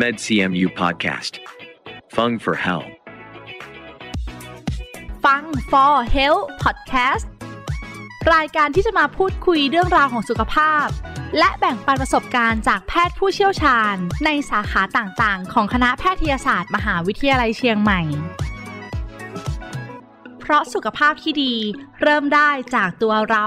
MedCMU Podcast. Fung for Hell. ฟัง for health podcast รายการที่จะมาพูดคุยเรื่องราวของสุขภาพ และแบ่งปันประสบการณ์จากแพทย์ผู้เชี่ยวชาญ ในสาขาต่างๆ ของคณะแพทยศาสตร์ มหาวิทยาลัยเชียงใหม่ เพราะสุขภาพที่ดีเริ่มได้จากตัวเรา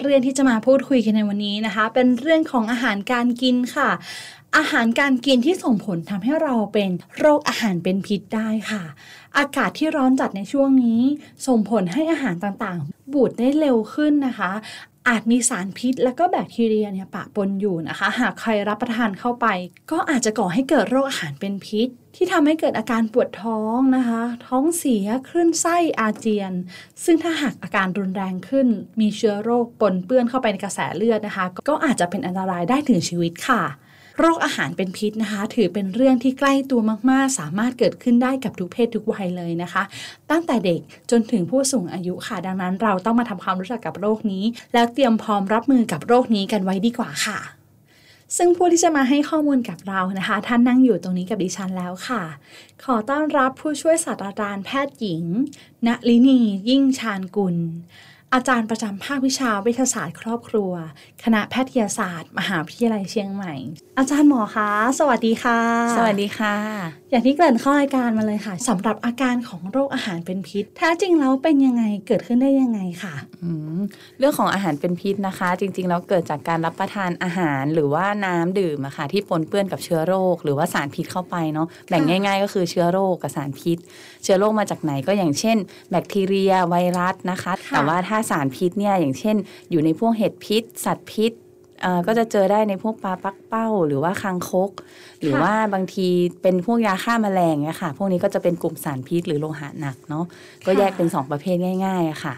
เรื่องที่จะมาพูดคุยกันในวันนี้นะคะ เป็นเรื่องของอาหารการกินค่ะ อาหารการกินที่ส่งผลทำให้เราเป็นโรคอาหารเป็นพิษได้ค่ะ อากาศที่ร้อนจัดในช่วงนี้ ส่งผลให้อาหารต่างๆ บูดได้เร็วขึ้นนะคะ อาจมีสารพิษ และก็แบคทีเรียเนี่ยปะปนอยู่นะคะ หากใครรับประทานเข้าไป ก็อาจจะก่อให้เกิดโรคอาหารเป็นพิษ ที่ทำให้เกิดอาการปวดท้องนะคะ ท้องเสียคลื่นไส้อาเจียน ซึ่งถ้าหากอาการรุนแรงขึ้น มีเชื้อโรคปนเปื้อนเข้าไปในกระแสเลือดนะคะ ก็อาจจะเป็นอันตรายได้ถึงชีวิตค่ะ โรคอาหารเป็นพิษนะคะ ถือเป็นเรื่องที่ใกล้ตัวมากๆ สามารถเกิดขึ้นได้กับทุกเพศทุกวัยเลยนะคะ ตั้งแต่เด็กจนถึงผู้สูงอายุค่ะ ดังนั้นเราต้องมาทำความรู้จักกับโรคนี้ แล้วเตรียมพร้อมรับมือกับโรคนี้กันไว้ดีกว่าค่ะ ซึ่งผู้ที่จะมาให้ข้อมูลกับเรานะคะ ท่านนั่งอยู่ตรงนี้กับดิฉันแล้วค่ะ ขอต้อนรับผู้ช่วยศาสตราจารย์แพทย์หญิงณลินียิ่งชาญกุล อาจารย์ประจำภาควิชาวิทยาศาสตร์ครอบครัว คณะแพทยศาสตร์ มหาวิทยาลัยเชียงใหม่ อาจารย์หมอคะ สวัสดีค่ะ สวัสดีค่ะ อย่างที่เกริ่นเข้ารายการมาเลยค่ะสำหรับอาการของโรคอาหารเป็นพิษแท้จริงแล้วเป็นยังไงเกิดขึ้นได้ยังไงค่ะอืมเรื่องของอาหารเป็นพิษนะคะ จริง ๆ แล้วเกิดจากการรับประทานอาหารหรือว่าน้ำดื่มอะค่ะที่ปนเปื้อนกับเชื้อโรค หรือว่าสารพิษเข้าไปเนาะแบ่งง่าย ๆ ก็คือเชื้อโรคกับสารพิษ เชื้อโรคมาจากไหนก็อย่างเช่น แบคทีเรียไวรัสนะคะค่ะแต่ว่าถ้าสารพิษเนี่ยอย่างเช่น อยู่ในพวกเห็ดพิษ สัตว์พิษก็จะเจอได้ในพวกปลาปักเป้า หรือว่าคางคก หรือว่าบางทีเป็นพวกยาฆ่าแมลงเนี่ยค่ะ พวกนี้ก็จะเป็นกลุ่มสารพิษหรือโลหะหนักเนาะก็แยกเป็นสองประเภทง่ายๆค่ะ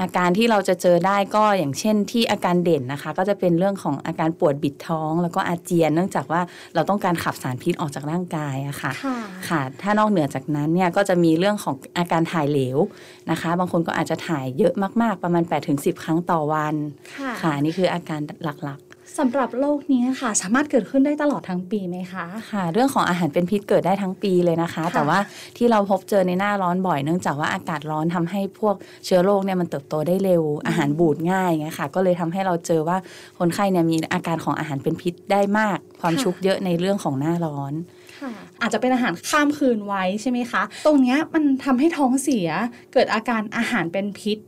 อาการที่เราจะเจอได้ก็อย่างเช่นที่อาการเด่นนะคะ ก็จะเป็นเรื่องของอาการปวดบิดท้อง แล้วก็อาเจียน เนื่องจากว่าเราต้องการขับสารพิษออกจากร่างกายอะค่ะค่ะค่ะถ้านอกเหนือจากนั้นเนี่ยก็จะมีเรื่องของอาการถ่ายเหลวนะคะ บางคนก็อาจจะถ่ายเยอะมากๆ ประมาณ8-10 ครั้งต่อวันค่ะค่ะนี่คืออาการหลักๆ สำหรับโรคนี้ค่ะ สามารถเกิดขึ้นได้ตลอดทั้งปีไหมคะค่ะ เรื่องของอาหารเป็นพิษเกิดได้ทั้งปีเลยนะคะค่ะแต่ว่าที่เราพบเจอในหน้าร้อนบ่อยเนื่องจากว่าอากาศร้อนทำให้พวกเชื้อโรคเนี่ยมันเติบโตได้เร็วอาหารบูดง่ายไงค่ะ ก็เลยทำให้เราเจอว่าคนไข้เนี่ยมีอาการของอาหารเป็นพิษได้มาก ความชุกเยอะในเรื่องของหน้าร้อนค่ะอาจจะเป็นอาหารข้ามคืนไว้ใช่ไหมคะ ตรงเนี้ยมันทำให้ท้องเสียเกิดอาการอาหารเป็นพิษ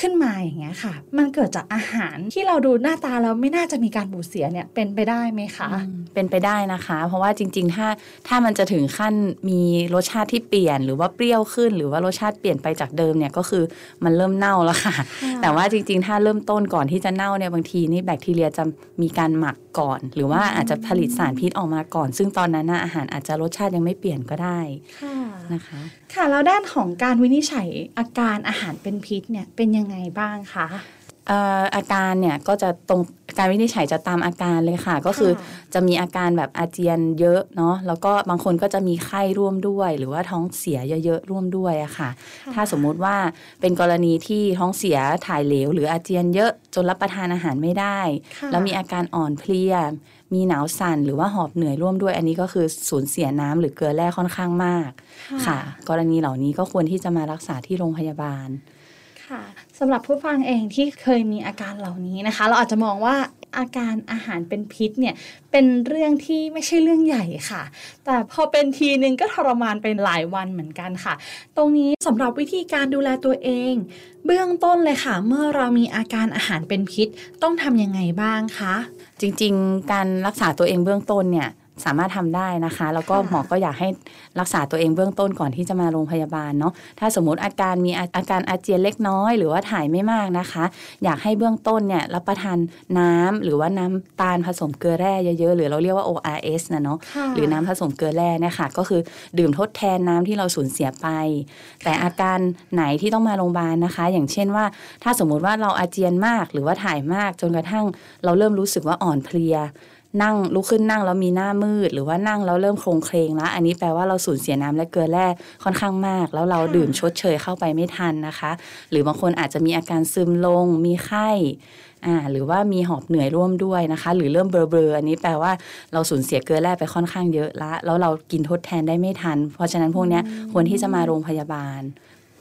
ขึ้นมาอย่างเงี้ยค่ะ มันเกิดจากอาหารที่เราดูหน้าตาแล้วไม่น่าจะมีการบูดเสียเนี่ยเป็นไปได้ไหมคะ เป็นไปได้นะคะ เพราะว่าจริง ๆ ถ้าถ้ามันจะถึงขั้นมีรสชาติที่เปลี่ยน หรือว่าเปรี้ยวขึ้น หรือว่ารสชาติเปลี่ยนไปจากเดิมเนี่ยก็คือมันเริ่มเน่าแล้วค่ะค่ะแต่ว่าจริง ๆ ถ้าเริ่มต้นก่อนที่จะเน่าเนี่ยบางทีนี่แบคทีเรียจะมีการหมัก ก่อน หรือว่าอาจจะผลิตสารพิษออกมาก่อน ซึ่งตอนนั้นน่ะอาหารอาจจะรสชาติยังไม่เปลี่ยนก็ได้ค่ะนะคะ ค่ะแล้วด้านของการวินิจฉัยอาการอาหารเป็นพิษเนี่ยเป็นยังไงบ้างคะเอ่ออาการเนี่ยก็จะตรงการวินิจฉัยจะตามอาการเลยค่ะ ก็คือจะมีอาการแบบอาเจียนเยอะเนาะแล้วก็บางคนก็จะมีไข้ร่วมด้วย หรือว่าท้องเสียเยอะๆร่วมด้วยอะค่ะค่ะถ้าสมมุติว่าเป็นกรณีที่ท้องเสียถ่ายเหลว หรืออาเจียนเยอะจนรับประทานอาหารไม่ได้ค่ะแล้วมีอาการอ่อนเพลียมีหนาวสั่นหรือว่าหอบเหนื่อยร่วมด้วย อันนี้ก็คือสูญเสียน้ำหรือเกลือแร่ค่อนข้างมากค่ะ กรณีเหล่านี้ก็ควรที่จะมารักษาที่โรงพยาบาล ค่ะสำหรับผู้ฟังเองที่เคยมีอาการเหล่านี้นะคะ เราอาจจะมองว่าอาการอาหารเป็นพิษเนี่ยเป็นเรื่องที่ไม่ใช่เรื่องใหญ่ค่ะ แต่พอเป็นทีนึงก็ทรมานเป็นหลายวันเหมือนกันค่ะ ตรงนี้สำหรับวิธีการดูแลตัวเอง เบื้องต้นเลยค่ะ เมื่อเรามีอาการอาหารเป็นพิษต้องทำยังไงบ้างคะจริง ๆ การรักษาตัวเองเบื้องต้นเนี่ย สามารถทำได้นะคะ แล้วก็ค่ะหมอก็อยากให้รักษาตัวเองเบื้องต้นก่อนที่จะมาโรงพยาบาลเนาะถ้าสมมติอาการมีอาอาการอาเจียนเล็กน้อย หรือว่าถ่ายไม่มากนะคะ อยากให้เบื้องต้นเนี่ยรับประทานน้ำหรือว่าน้ำตาลผสมเกลือแร่เยอะๆ หรือเราเรียกว่า ORS นะเนาะค่ะหรือน้ำผสมเกลือแร่เนี่ยค่ะก็คือดื่มทดแทนน้ำที่เราสูญเสียไป แต่อาการไหนที่ต้องมาโรงพยาบาลนะคะ อย่างเช่นว่า ถ้าสมมุติว่าเราอาเจียนมากหรือว่าถ่ายมากจนกระทั่งเราเริ่มรู้สึกว่าอ่อนเพลีย นั่งลุกขึ้นนั่งแล้วมีหน้ามืด หรือว่านั่งแล้วเริ่มโครงเคลงแล้วอันนี้แปลว่าเราสูญเสียน้ำและเกลือแร่ค่อนข้างมาก แล้วเราค่ะดื่มชดเชยเข้าไปไม่ทันนะคะ หรือบางคนอาจจะมีอาการซึมลง มีไข้อ่าหรือว่ามีหอบเหนื่อยร่วมด้วยนะคะ หรือเริ่มเบลอๆอันนี้แปลว่าเราสูญเสียเกลือแร่ไปค่อนข้างเยอะละแล้วเรากินทดแทนได้ไม่ทัน เพราะฉะนั้นพวกเนี้ยควรที่จะมาโรงพยาบาล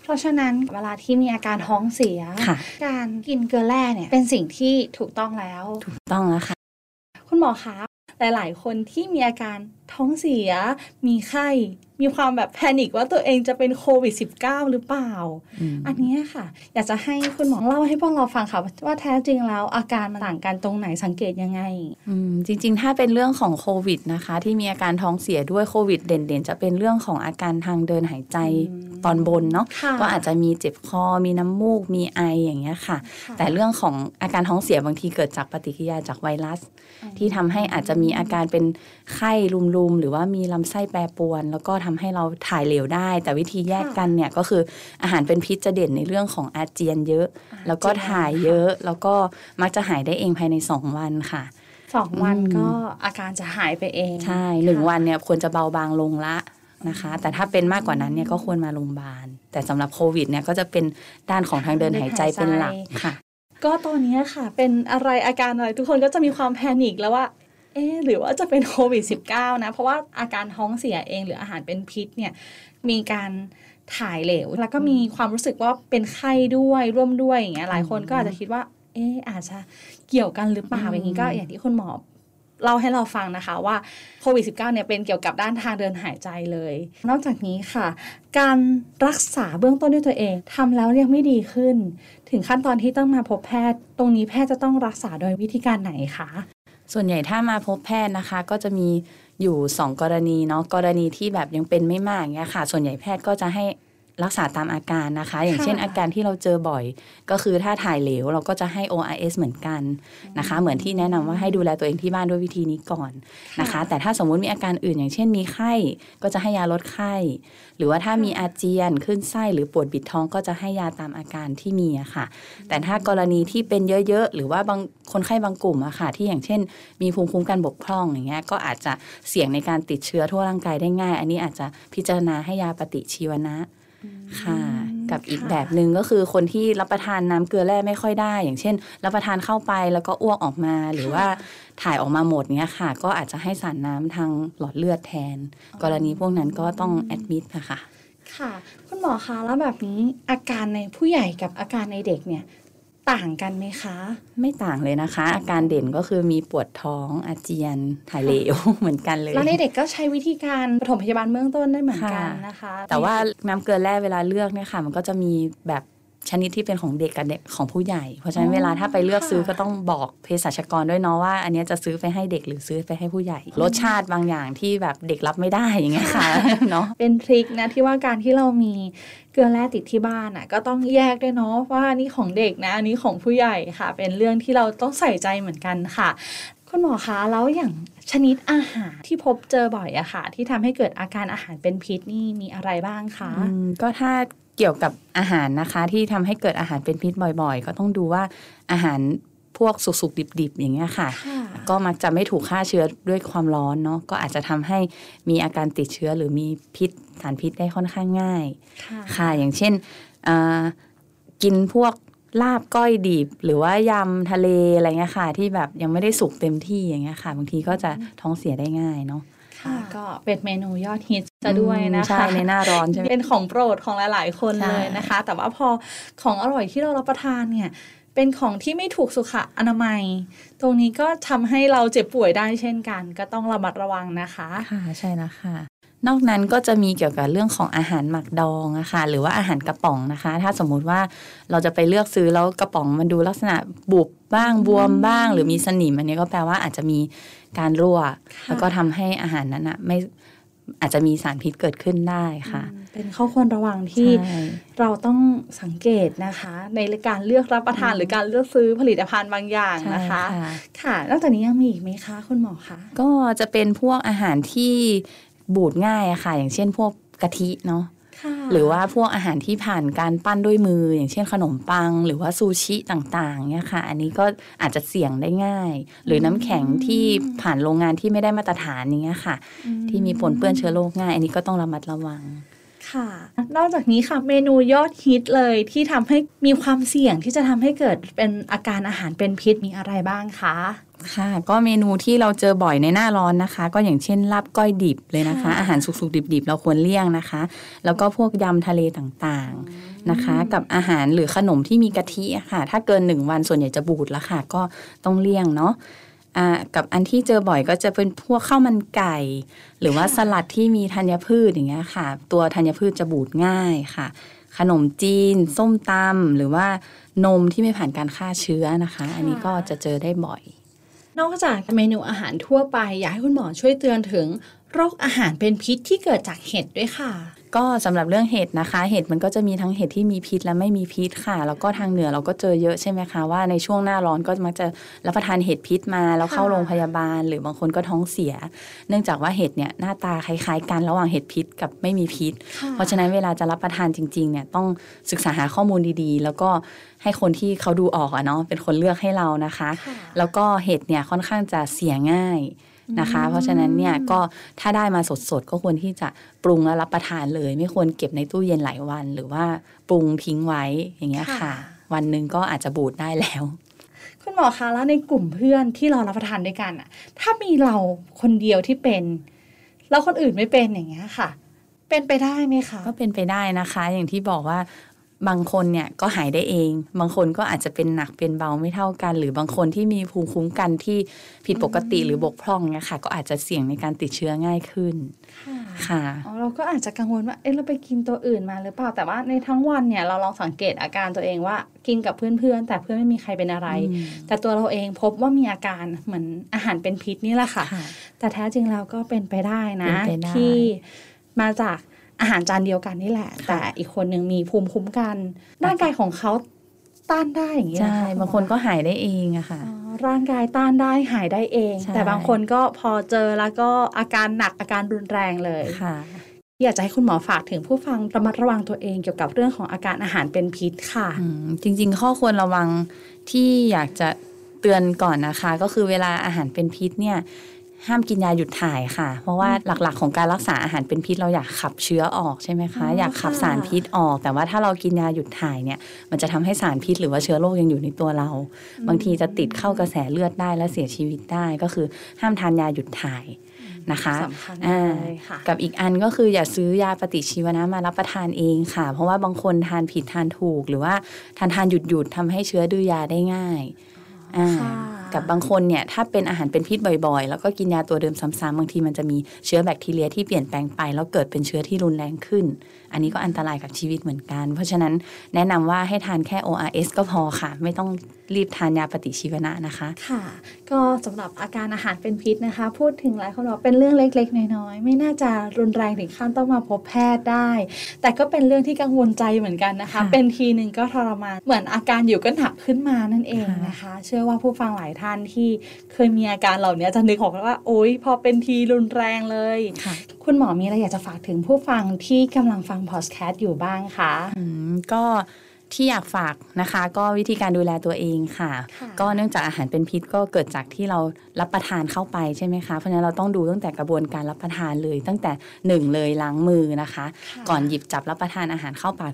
เพราะฉะนั้นเวลาที่มีอาการท้องเสียค่ะการกินเกลือแร่เนี่ยเป็นสิ่งที่ถูกต้องแล้ว ถูกต้องแล้วค่ะ คุณหมอคะหลาย ๆ คนที่มีอาการท้องเสีย มีไข้ มีความแบบแพนิคว่าตัวเองจะเป็นโควิด -19 หรือเปล่าอืมอันเนี้ยค่ะ อยากจะให้คุณหมอเล่าให้พวกเราฟังค่ะ ว่าแท้จริงแล้วอาการมันต่างกันตรงไหนสังเกตยังไงอืมจริง ๆ ถ้าเป็นเรื่องของโควิดนะคะ ที่มีอาการท้องเสียด้วยโควิด เด่นๆ จะเป็นเรื่องของอาการทางเดินหายใจอืมตอนบนเนาะค่ะก็อาจจะมีเจ็บคอมีน้ำมูกมีไออย่างเงี้ยค่ะค่ะ แต่เรื่องของอาการท้องเสียบางทีเกิดจากปฏิกิริยาจากไวรัส ที่ทำให้อาจจะมีอาการเป็นไข้ลุมๆหรือว่ามีลำไส้แปรปรวน แล้วก็ทำให้เราถ่ายเหลวได้ แต่วิธีแยกกันเนี่ยก็คืออาหารเป็นพิษจะเด่นในเรื่องของอาเจียนเยอะ แล้วก็ถ่ายเยอะ แล้วก็มักจะหายได้เองภายในสองวันค่ะสองวันอืมก็อาการจะหายไปเอง ใช่หนึ่งวันเนี่ยควรจะเบาบางลงละนะคะ แต่ถ้าเป็นมากกว่านั้นเนี่ยก็ควรมาโรงพยาบาล แต่สำหรับโควิดเนี่ยก็จะเป็นด้านของทางเดินหายใจเป็นหลักค่ะ ก็ตอนเนี้ยค่ะ เป็นอะไรอาการอะไรทุกคนก็จะมีความแพนิคแล้วว่า เอ๊ะหรือว่าจะเป็นโควิด -19 นะ เพราะว่าอาการท้องเสียเองหรืออาหารเป็นพิษเนี่ยมีการถ่ายเหลว แล้วก็มีความรู้สึกว่าเป็นไข้ด้วยร่วมด้วยอย่างเงี้ยหลายคนก็อาจจะคิดว่า เอ๊ะอาจจะเกี่ยวกันหรือเปล่าอืมอย่างนี้ก็อย่างที่คุณหมอเล่าให้เราฟังนะคะว่าโควิด -19 เนี่ยเป็นเกี่ยวกับด้านทางเดินหายใจเลย นอกจากนี้ค่ะ การรักษาเบื้องต้นด้วยตัวเองทำแล้วยังไม่ดีขึ้น ถึงขั้นตอนที่ต้องมาพบแพทย์ ตรงนี้แพทย์จะต้องรักษาโดยวิธีการไหนคะ ส่วนใหญ่ถ้ามาพบแพทย์นะคะ ก็จะมีอยู่ 2 กรณีเนาะกรณีที่แบบยังเป็นไม่มากเงี้ยค่ะ ส่วนใหญ่แพทย์ก็จะให้ รักษาตามอาการนะคะ อย่างเช่นค่ะอาการที่เราเจอบ่อย ก็คือถ้าถ่ายเหลวเราก็จะให้ ORS เหมือนกันนะคะ เหมือนที่แนะนำว่าให้ดูแลตัวเองที่บ้านด้วยวิธีนี้ก่อนนะคะ แต่ถ้าสมมุติมีอาการอื่น อย่างเช่นมีไข้ก็จะให้ยาลดไข้ หรือว่าถ้ามีอาเจียนขึ้นไส้หรือปวดบิดท้องก็จะให้ยาตามอาการที่มีอะค่ะ แต่ถ้ากรณีที่เป็นเยอะๆ หรือว่าบางคนไข้บางกลุ่มอะค่ะ ที่อย่างเช่น มีภูมิคุ้มกันบกพร่องอย่างเงี้ยก็อาจจะเสี่ยงในการติดเชื้อทั่วร่างกายได้ง่าย อันนี้อาจจะพิจารณาให้ยาปฏิชีวนะ ค่ะ กับอีกค่ะแบบหนึ่งก็คือคนที่รับประทานน้ำเกลือแร่ไม่ค่อยได้ อย่างเช่น รับประทานเข้าไปแล้วก็อ้วกออกมาหรือว่าถ่ายออกมาหมดเนี้ยค่ะ ก็อาจจะให้สารน้ำทางหลอดเลือดแทน กรณีพวกนั้นก็ต้องแอดมิดค่ะค่ะ คุณหมอคะแล้วแบบนี้อาการในผู้ใหญ่กับอาการในเด็กเนี่ย ต่างกันไหมคะ ไม่ต่างเลยนะคะ อาการเด่นก็คือมีปวดท้องอาเจียนถ่ายเหลวเหมือนกันเลยแล้วในเด็กก็ใช้วิธีการปฐมพยาบาลเบื้องต้นได้เหมือนกันค่ะนะคะ แต่ว่าน้ำเกลือแร่เวลาเลือกเนี่ยค่ะ มันก็จะมีแบบ ชนิดที่เป็นของเด็กกับเด็กของผู้ใหญ่ เพราะฉะนั้นเวลาถ้าไปเลือกซื้อก็ต้องบอกเภสัชกรด้วยเนาะว่า อันเนี้ยจะซื้อไปให้เด็กหรือซื้อไปให้ผู้ใหญ่ รสชาติบางอย่างที่แบบเด็กรับไม่ได้อย่างเงี้ยค่ะเนาะเป็นทริคนะที่ว่าการที่เรามีเกลือแร่ติดที่บ้านอะก็ต้องแยกด้วยเนาะว่าอันนี้ของเด็กนะอันนี้ของผู้ใหญ่ค่ะ เป็นเรื่องที่เราต้องใส่ใจเหมือนกันค่ะคุณหมอคะแล้วอย่างชนิดอาหารที่พบเจอบ่อยอะค่ะ ที่ทำให้เกิดอาการอาหารเป็นพิษนี่มีอะไรบ้างคะอืมก็ถ้า เกี่ยวกับอาหารนะคะ ที่ทำให้เกิดอาหารเป็นพิษบ่อยๆ ก็ต้องดูว่าอาหารพวกสุกๆดิบๆ อย่างเงี้ยค่ะค่ะก็มักจะไม่ถูกฆ่าเชื้อด้วยความร้อนเนาะก็อาจจะทำให้มีอาการติดเชื้อหรือมีพิษสารพิษได้ค่อนข้างง่าย ค่ะค่ะอย่างเช่นอ่ากินพวกลาบก้อยดิบหรือว่ายำทะเลอะไรเงี้ยค่ะ ที่แบบยังไม่ได้สุกเต็มที่อย่างเงี้ยค่ะ บางทีก็จะท้องเสียได้ง่ายเนาะ ค่ะก็เป็นเมนูยอดฮิตซะด้วยนะใช่คะในหน้าร้อนใช่ไหมเป็นของโปรดของหลาย ๆ คนใช่เลยนะคะ แต่ว่าพอของอร่อยที่เรารับประทานเนี่ยเป็นของที่ไม่ถูกสุขอนามัย ตรงนี้ก็ทำให้เราเจ็บป่วยได้เช่นกัน ก็ต้องระมัดระวังนะคะค่ะใช่แล้วค่ะนอกนั้นก็จะมีเกี่ยวกับเรื่องของอาหารหมักดองอะค่ะหรือว่าอาหารกระป๋องนะคะ ถ้าสมมุติว่าเราจะไปเลือกซื้อแล้วกระป๋องมันดูลักษณะบุบบ้างบวมบ้าง หรือมีสนิมอันนี้ก็แปลว่าอาจจะมี การรั่ว แล้วก็ทำให้อาหารนั้นอะไม่อาจจะมีสารพิษเกิดขึ้นได้ค่ะ เป็นข้อควรระวังที่ใช่เราต้องสังเกตนะคะ ในการเลือกรับประทานหรือการเลือกซื้อผลิตภัณฑ์บางอย่างใช่นะคะค่ะค่ะนอกจากนี้ยังมีอีกไหมคะคุณหมอคะก็จะเป็นพวกอาหารที่บูดง่ายอะค่ะ อย่างเช่นพวกกะทิเนาะค่ะ หรือว่าพวกอาหารที่ผ่านการปั้นด้วยมือ อย่างเช่นขนมปัง หรือว่าซูชิต่างๆเนี่ยค่ะ อันนี้ก็อาจจะเสี่ยงได้ง่าย หรือน้ำแข็งที่ผ่านโรงงานที่ไม่ได้มาตรฐานอย่างเงี้ยค่ะ ที่มีปนเปื้อนเชื้อโรคง่าย อันนี้ก็ต้องระมัดระวัง ค่ะ นอกจากนี้ค่ะเมนูยอดฮิตเลยที่ทำให้มีความเสี่ยงที่จะทำให้เกิดเป็นอาการอาหารเป็นพิษมีอะไรบ้างคะค่ะก็เมนูที่เราเจอบ่อยในหน้าร้อนนะคะ ก็อย่างเช่นลาบก้อยดิบเลยนะคะค่ะอาหารสุกๆดิบๆ เราควรเลี่ยงนะคะ แล้วก็พวกยำทะเลต่างๆนะคะ กับอาหารหรือขนมที่มีกะทิอะค่ะ ถ้าเกินหนึ่งวันส่วนใหญ่จะบูดแล้วค่ะ ก็ต้องเลี่ยงเนาะอ่า กับอันที่เจอบ่อยก็จะเป็นพวกข้าวมันไก่ หรือว่าสลัดที่มีธัญพืชอย่างเงี้ยค่ะ ตัวธัญพืชจะบูดง่ายค่ะ ขนมจีน ส้มตำหรือว่านมที่ไม่ผ่านการฆ่าเชื้อนะคะ อันนี้ก็จะเจอได้บ่อย นอกจากเมนูอาหารทั่วไป อยากให้คุณหมอช่วยเตือนถึงโรคอาหารเป็นพิษที่เกิดจากเห็ดด้วยค่ะ ก็สำหรับเรื่องเห็ดนะคะ เห็ดมันก็จะมีทั้งเห็ดที่มีพิษและไม่มีพิษค่ะ แล้วก็ทางเหนือเราก็เจอเยอะใช่ไหมคะว่าในช่วงหน้าร้อนก็มักจะรับประทานเห็ดพิษมาแล้วเข้าค่ะโรงพยาบาล หรือบางคนก็ท้องเสีย เนื่องจากว่าเห็ดเนี่ยหน้าตาคล้ายๆกันระหว่างเห็ดพิษกับไม่มีพิษ เพราะฉะนั้นเวลาจะรับประทานจริงๆเนี่ยต้องศึกษาหาข้อมูลดีๆ แล้วก็ให้คนที่เขาดูออกอะเนาะเป็นคนเลือกให้เรานะคะค่ะแล้วก็เห็ดเนี่ยค่อนข้างจะเสียง่าย นะคะ เพราะฉะนั้นเนี่ยก็ถ้าได้มาสดๆ ก็ควรที่จะปรุงแล้วรับประทานเลย ไม่ควรเก็บในตู้เย็นหลายวัน หรือว่าปรุงทิ้งไว้อย่างเงี้ยค่ะค่ะ วันหนึ่งก็อาจจะบูดได้แล้วคุณหมอคะแล้วในกลุ่มเพื่อนที่เรารับประทานด้วยกันอะถ้ามีเราคนเดียวที่เป็น แล้วคนอื่นไม่เป็นอย่างเงี้ยค่ะ เป็นไปได้ไหมคะก็เป็นไปได้นะคะ อย่างที่บอกว่า บางคนเนี่ยก็หายได้เอง บางคนก็อาจจะเป็นหนักเป็นเบาไม่เท่ากัน หรือบางคนที่มีภูมิคุ้มกันที่ผิดปกติหรือบกพร่องเนี่ยค่ะ ก็อาจจะเสี่ยงในการติดเชื้อง่ายขึ้นค่ะค่ะอ๋อเราก็อาจจะกังวลว่าเอ๊ะเราไปกินตัวอื่นมาหรือเปล่าแต่ว่าในทั้งวันเนี่ยเราลองสังเกตอาการตัวเองว่ากินกับเพื่อนๆ แต่เพื่อนไม่มีใครเป็นอะไรอืมแต่ตัวเราเองพบว่ามีอาการเหมือนอาหารเป็นพิษนี่แหละค่ะค่ะแต่แท้จริงแล้วก็เป็นไปได้นะเป็นไปได้ที่มาจาก อาหารจานเดียวกันนี่แหละค่ะแต่อีกคนหนึ่งมีภูมิคุ้มกัน ร่างกายของเขาต้านได้อย่างนี้ยใช่เหรอคะบางคนก็หายได้เองอะค่ะอ๋อร่างกายต้านได้หายได้เองใช่แต่บางคนก็พอเจอแล้วก็อาการหนักอาการรุนแรงเลยค่ะอยากจะให้คุณหมอฝากถึงผู้ฟังระมัดระวังตัวเองเกี่ยวกับเรื่องของอาการอาหารเป็นพิษค่ะอืมจริง ๆ ข้อควรระวังที่อยากจะเตือนก่อนนะคะ ก็คือเวลาอาหารเป็นพิษเนี่ย ห้ามกินยาหยุดถ่ายค่ะ เพราะว่าหลักๆ ของการรักษาอาหารเป็นพิษเราอยากขับเชื้อออกใช่ไหมคะอ๋ออยากขับค่ะสารพิษออก แต่ว่าถ้าเรากินยาหยุดถ่ายเนี่ย มันจะทำให้สารพิษหรือว่าเชื้อโรคยังอยู่ในตัวเรา บางทีจะติดเข้ากระแสเลือดได้และเสียชีวิตได้ก็คือห้ามทานยาหยุดถ่ายนะคะสำคัญอ่าเลยค่ะกับอีกอันก็คืออย่าซื้อยาปฏิชีวนะมารับประทานเองค่ะ เพราะว่าบางคนทานผิดทานถูก หรือว่าทานทานหยุดหยุดๆทำให้เชื้อดื้อยาได้ง่ายอ่าค่ะ กับบางคนเนี่ยถ้าเป็นอาหารเป็นพิษบ่อยๆ แล้วก็กินยาตัวเดิมซ้ำๆบางทีมันจะมีเชื้อแบคทีเรียที่เปลี่ยนแปลงไป แล้วเกิดเป็นเชื้อที่รุนแรงขึ้นอันนี้ก็อันตรายกับชีวิตเหมือนกัน เพราะฉะนั้นแนะนำว่าให้ทานแค่ ORS ก็พอค่ะ ไม่ต้องรีบทานยาปฏิชีวนะนะคะ ค่ะ ก็สำหรับอาการอาหารเป็นพิษนะคะ พูดถึงหลายคนบอกเป็นเรื่องเล็กๆ น้อยๆ ไม่น่าจะรุนแรงถึงขั้นต้องมาพบแพทย์ได้ แต่ก็เป็นเรื่องที่กังวลใจเหมือนกันนะคะค่ะเป็นทีหนึ่งก็ทรมาน เหมือนอาการอยู่ก็หนักขึ้นมานั่นเองนะคะ เชื่อว่าผู้ฟังหลายท่านที่เคยมีอาการเหล่านี้จะนึกออกแล้วว่าโอ๊ยพอเป็นทีรุนแรงเลย ค่ะคุณหมอมีอะไรอยากจะฝากถึงผู้ฟังที่กำลังฟังพอดแคสต์อยู่บ้างคะอืมก็ที่อยากฝากนะคะ ก็วิธีการดูแลตัวเองค่ะค่ะ ก็เนื่องจากอาหารเป็นพิษก็เกิดจากที่เรารับประทานเข้าไปใช่ไหมคะเพราะฉะนั้นเราต้องดูตั้งแต่กระบวนการรับประทานเลย ตั้งแต่หนึ่งเลยล้างมือนะคะค่ะก่อนหยิบจับรับประทานอาหารเข้าปาก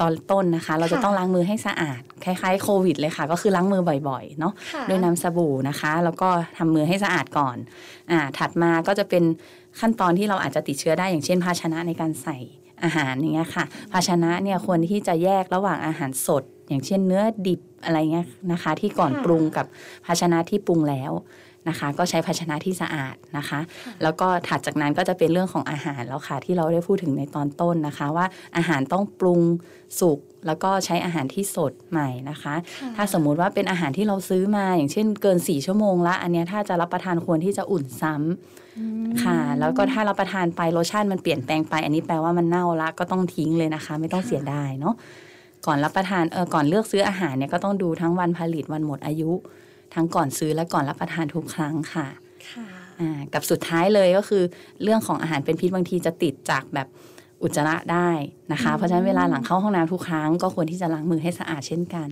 ตอนต้นนะคะ เราจะค่ะต้องล้างมือให้สะอาด คล้ายๆโควิดเลยค่ะ ก็คือล้างมือบ่อยๆเนาะค่ะด้วยน้ำสบู่นะคะ แล้วก็ทำมือให้สะอาดก่อนอ่าถัดมาก็จะเป็นขั้นตอนที่เราอาจจะติดเชื้อได้อย่างเช่น ภาชนะในการใส่อาหารอย่างเงี้ยค่ะ ภาชนะเนี่ยควรที่จะแยกระหว่างอาหารสด อย่างเช่นเนื้อดิบอะไรเงี้ยนะคะ ที่ก่อนค่ะปรุงกับภาชนะที่ปรุงแล้ว นะคะ ก็ใช้ภาชนะที่สะอาดนะคะ แล้วก็ถัดจากนั้นก็จะเป็นเรื่องของอาหารแล้วค่ะ ที่เราได้พูดถึงในตอนต้นนะคะ ว่าอาหารต้องปรุงสุกแล้วก็ใช้อาหารที่สดใหม่นะคะ ถ้าสมมุติว่าเป็นอาหารที่เราซื้อมาอย่างเช่นเกิน 4 ชั่วโมงละอันเนี้ยถ้าจะรับประทานควรที่จะอุ่นซ้ำค่ะ แล้วก็ถ้ารับประทานไปรสชาติมันเปลี่ยนแปลงไป อันนี้แปลว่ามันเน่าละก็ต้องทิ้งเลยนะคะ ไม่ต้องเสียดายเนาะก่อนรับประทานเออก่อนเลือกซื้ออาหารเนี่ยก็ต้องดูทั้งวันผลิตวันหมดอายุ ทั้งก่อนซื้อและก่อนรับประทานทุกครั้งค่ะค่ะอ่ากับสุดท้ายเลยก็คือ เรื่องของอาหารเป็นพิษบางทีจะติดจากแบบอุจจาระได้นะคะ เพราะฉะนั้นเวลาหลังเข้าห้องน้ำทุกครั้ง ก็ควรที่จะล้างมือให้สะอาดเช่นกัน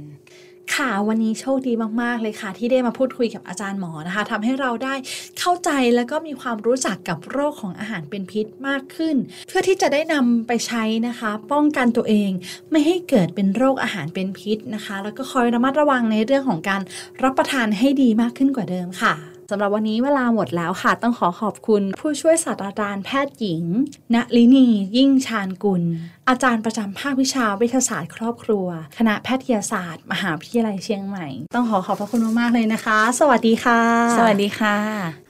ค่ะวันนี้โชคดีมากๆเลยค่ะ ที่ได้มาพูดคุยกับอาจารย์หมอนะคะทำให้เราได้เข้าใจแล้วก็มีความรู้จักกับโรคของอาหารเป็นพิษมากขึ้น เพื่อที่จะได้นำไปใช้นะคะ ป้องกันตัวเองไม่ให้เกิดเป็นโรคอาหารเป็นพิษนะคะ แล้วก็คอยระมัดระวังในเรื่องของการรับประทานให้ดีมากขึ้นกว่าเดิมค่ะ สำหรับวันนี้เวลาหมดแล้วค่ะ ต้องขอขอบคุณผู้ช่วยศาสตราจารย์แพทย์หญิง ณลินี ยิ่งชาญกุล อาจารย์ประจำภาควิชาวิทยาศาสตร์ครอบครัว คณะแพทยศาสตร์ มหาวิทยาลัยเชียงใหม่ ต้องขอขอบพระคุณมากๆเลยนะคะ สวัสดีค่ะ สวัสดีค่ะ